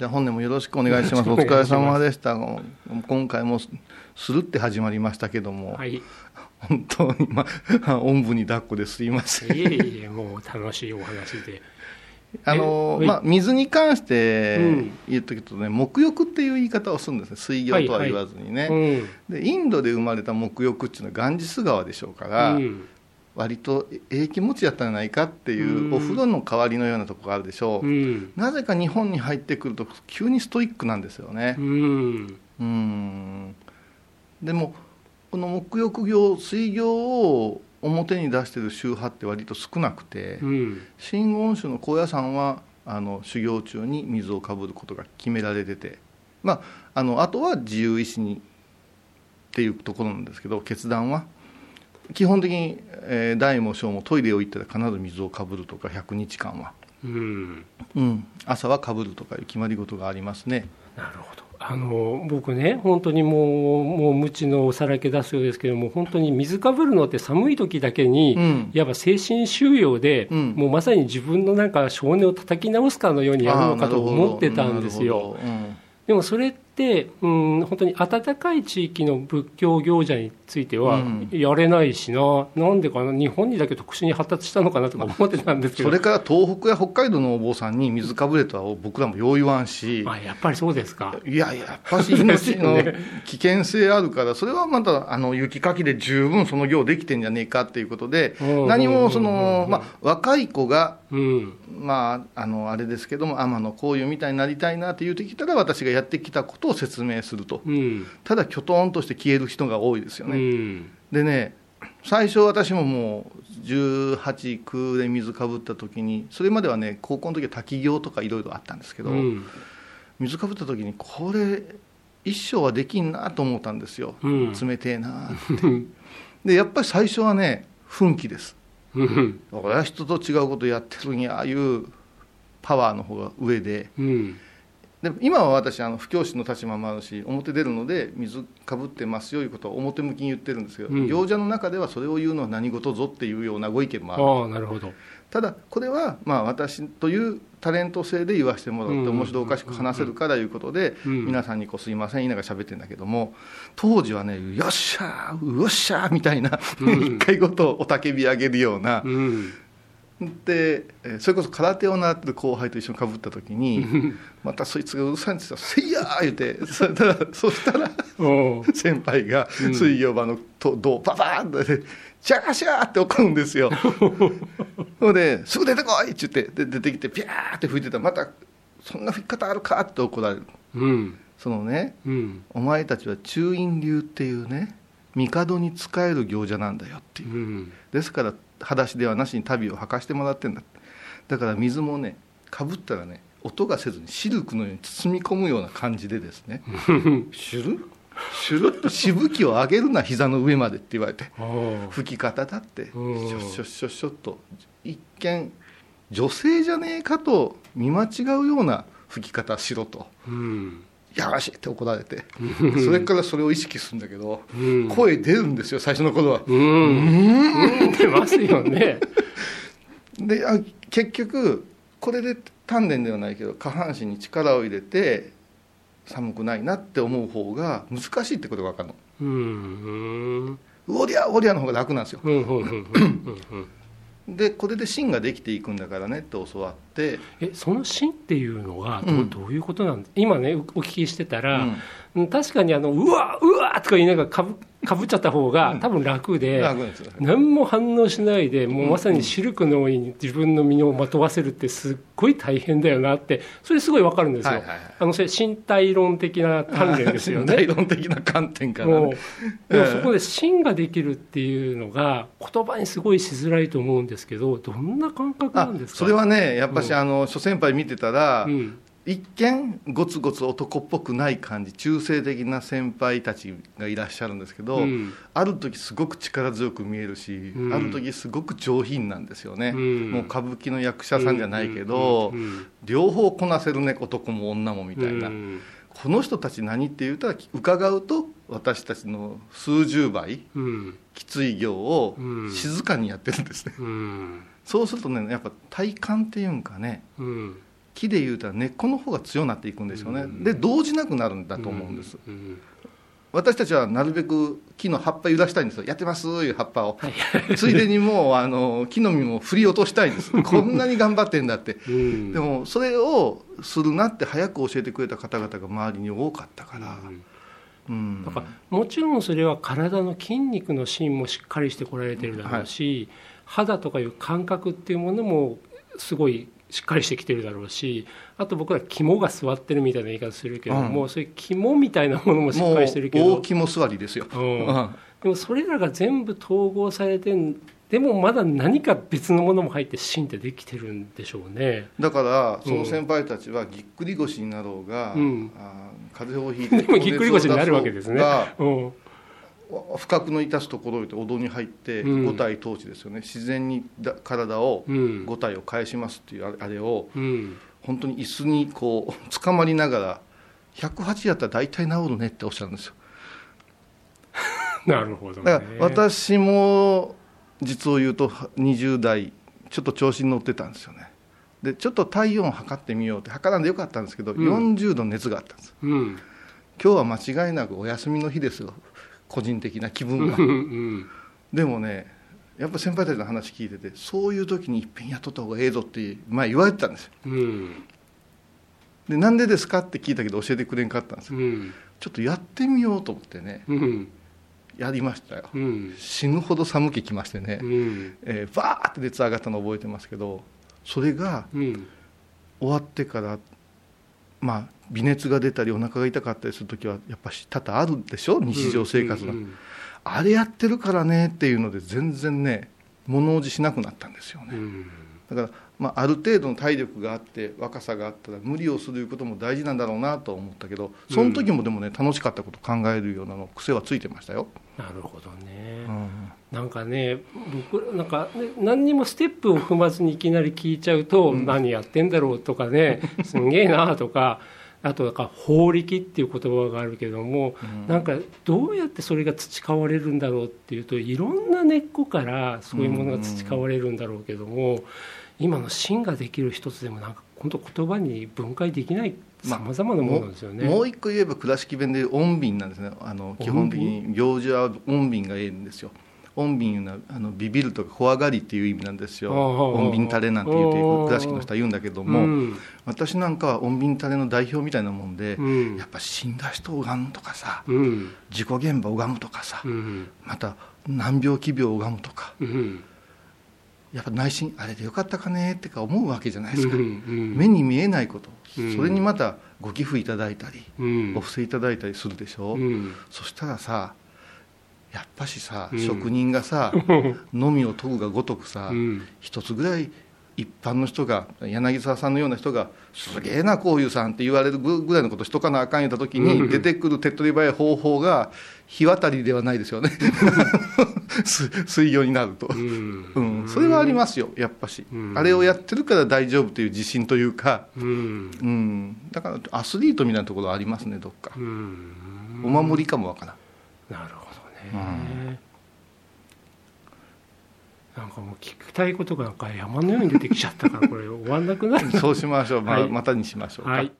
じゃあ本年もよろしくお願いします。お疲れ様でした。今回もするって始まりましたけども、はい、本当にまあおんぶに抱っこですいません。いえいえ、もう楽しいお話で。あのえまあ、水に関してうん言っとくとね、沐浴っていう言い方をするんですね、水行とは言わずにね、うん。でインドで生まれた沐浴っていうのはガンジス川でしょうから、うん割とええ気持ちやったんじゃないかっていう、うんお風呂の代わりのようなところがあるでしょう、うん。なぜか日本に入ってくると、急にストイックなんですよねう。ん。うんでもこの沐浴業水行を表に出してる宗派って割と少なくて、うん。真言宗の高野山はあの修行中に水をかぶることが決められてて、まあ、あのあとは自由意志にっていうところなんですけど決断は基本的に、えー大も小もトイレを行ったら必ず水をかぶるとか100日間は、うん。うん、朝はかぶるとかいう決まり事がありますね。なるほど。あの僕ね、本当にもう、もう無知のおさらけ出すようですけども、本当に水かぶるのって寒い時だけに、うんいわば精神収容で、うんもうまさに自分のなんか少年を叩き直すかのようにやるのかと思ってたんですよ。うんでもそれって、うん、本当に暖かい地域の仏教行者についてはうん。やれないしな、なんでかな、日本にだけ特殊に発達したのかなとか思ってたんですけど、それから東北や北海道のお坊さんに水かぶれとは僕らもよう言わんし、あやっぱりそうですか。いや、やっぱし命の 危険性あるから、それはまたあの雪かきで十分その行できてんじゃねえかっていうことでうん、何もそうんうんうん。う、んのまあ、若い子が、うん、まあ、あのあれですけども、天野こういうみたいになりたいなって言うてきたら、私がやってきたことを説明すると、うん、ただ、きょとんとして消える人が多いですようね。ん、でね最初私ももう18、9で水かぶった時にそれまではね高校の時は滝行とかいろいろあったんですけど、うん、水かぶった時にこれ一生はできんなと思ったんですよ、うん。冷てえなって。でやっぱり最初はね奮起です人と違うことやってるんやああいうパワーの方が上で。うん、で今は私あの布教師の立場もあるし表出るので水かぶってますよいうことを表向きに言ってるんですけど、うん。行者の中ではそれを言うのは何事ぞっていうようなご意見もある。ああ、なるほど。ただこれはまあ私というタレント性で言わせてもらってうん。面白おかしく話せるからいうことでうん。皆さんにこうすいません言いながら喋ってるんだけども当時はねよっしゃーよっしゃーみたいなうん。一回ごとおたけび上げるようなうん、でえーそれこそ空手を習ってる後輩と一緒にかぶった時にまたそいつがうるさいんですよ「せいや!」言うてそしたらそしたら先輩がうん。水曜場のと銅をパパーンとねシャーシャーって怒るんですよ。ほんですぐ出てこいって言ってで出てきてピャーって吹いてたらまたそんな吹き方あるかって怒られる。うん、そのねうん、お前たちは中陰流っていうね帝に仕える行者なんだよっていう。うん、ですから裸足ではなしに足袋を履かしてもらってんだ。だから水もねかぶったらね音がせずにシルクのように包み込むような感じでですね シュルシュルッとしぶきを上げるな膝の上までって言われて吹き方だってシうん。ョッショッショッショッと一見女性じゃねえかと見間違うような吹き方しろと。うん、「やらしい」って怒られて。それからそれを意識するんだけどうん、声出るんですよ最初の頃は。うん、うん、出ますよね。であ結局これで丹田ではないけど下半身に力を入れて寒くないなって思う方が難しいってことが分かるの。うん、うん、おりゃおりゃの方が楽なんですよ。うん、うん、うん、うん。でこれで芯ができていくんだからねって教わって、えその芯っていうのはど,、ううん。どういうことなんです？今ねおお聞きしてたら、うん。うん確かにあのうわうわとか言いながらかぶかぶっちゃった方がうん。多分楽で、何も反応しないでもうまさにシルクのように自分の身をまとわせるってすっごい大変だよなってそれすごいわかるんですよ、あのそれ身体論的な鍛錬ですよね。大論的な観点からもでもそこで芯ができるっていうのが言葉にすごいしづらいと思うんですけどどんな感覚なあんですか？それはねやっぱし、うん。あの諸先輩見てたら、うん一見ゴツゴツ男っぽくない感じ中性的な先輩たちがいらっしゃるんですけど、うん。ある時すごく力強く見えるし、うん。ある時すごく上品なんですよね、うん。もう歌舞伎の役者さんじゃないけど、両方こなせるね男も女もみたいな、うん。この人たち何って言うたら伺うと私たちの数十倍うん。きつい行をうん。静かにやってるんですね、うん。そうするとねやっぱ体感っていうんかねうん木でいうたら根っこの方が強くなっていくんですよね、うん。で動じなくなるんだと思うんです、うん。私たちはなるべく木の葉っぱ揺らしたいんですよ。やってますいう葉っぱを、はい。ついでにもうあの木の実も振り落としたいんです。こんなに頑張ってんだって。うん。でもそれをするなって早く教えてくれた方々が周りに多かったから、うん。だからもちろんそれは体の筋肉の芯もしっかりしてこられてるだろうし、肌とかいう感覚っていうものもすごいしっかりしてきてるだろうしあと僕ら肝が座ってるみたいな言い方するけども、うんそういう肝みたいなものもしっかりしてるけどもう大肝座りですよ、うん。うん。でもそれらが全部統合されてんでもまだ何か別のものも入って芯ってできてるんでしょうね。だからその先輩たちはぎっくり腰になろうが、うん。あー風邪をひいてでもぎっくり腰になるわけですね。がうん不覚の致すところへとお堂に入ってうん。五体統治ですよね。自然にだ体をうん。五体を返しますっていうあれあれをうん。本当に椅子にこう捕まりながら108やったら大体治るねっておっしゃるんですよ。なるほど、ね。だから私も実を言うと20代ちょっと調子に乗ってたんですよね。でちょっと体温を測ってみようって測らんでよかったんですけど、うん。40度熱があったんですうん。今日は間違いなくお休みの日ですよ個人的な気分はうんうんでもねやっぱ先輩たちの話聞いててそういう時にいっぺん雇った方がええぞって前言われてたんです。ようん。でなんでですかって聞いたけど教えてくれんかったんですよ。うん。ちょっとやってみようと思ってねうん。やりましたよ。うん。死ぬほど寒気きましてね、うん。えーバーって熱上がったの覚えてますけどそれがうん。終わってからまあ微熱が出たりお腹が痛かったりする時はやっぱし多々あるでしょ？日常生活の、うん。あれやってるからねっていうので全然ね物おじしなくなったんですよね、うん。だから、まあ、ある程度の体力があって若さがあったら無理をすることも大事なんだろうなと思ったけどその時もでもね楽しかったこと考えるようなの癖はついてましたよ、なるほどね、うん。なんかね僕なんか、ね、何にもステップを踏まずにいきなり聞いちゃうと、うん。何やってんだろうとかねすんげえなとかあとなんか法力っていう言葉があるけども、うん。なんかどうやってそれが培われるんだろうっていうといろんな根っこからそういうものが培われるんだろうけども、今の芯ができる一つでもなんか本当言葉に分解できないさまざまなものですよね。もう一個言えば倉敷弁で穏便なんですね。あの基本的に行事は穏便がいいんですよ穏便いうのはあのビビるとか怖がりっていう意味なんですよ。穏便タレなんて言うて倉敷の人は言うんだけども、うん。私なんかは穏便タレの代表みたいなもんで、うん。やっぱ死んだ人を拝むとかさうん。事故現場を拝むとかさ、うん。また難病奇病を拝むとかうん。やっぱ内心あれでよかったかねってか思うわけじゃないですか、うん。目に見えないこと、うん。それにまたご寄付いただいたり、うん。お布施いただいたりするでしょ、うん。そしたらさやっぱしさ、うん。職人がさ のみを研ぐがごとくさ、うん。一つぐらい一般の人が柳沢さんのような人が「すげえなこういうさん」って言われるぐらいのことしとかなあかん言った時に出てくる手っ取り早い方法が日渡りではないですよね。す水魚になると、うん。うん、それはありますよやっぱし、うん。あれをやってるから大丈夫という自信というか、うん。うん、だからアスリートみたいなところありますねどっか、うん。お守りかもわからん。なるほど。ね、なんかもう聞きたいことがなんか山のように出てきちゃったからこれ終わんなくなる。そうしましょう、まあはい。またにしましょうか。はい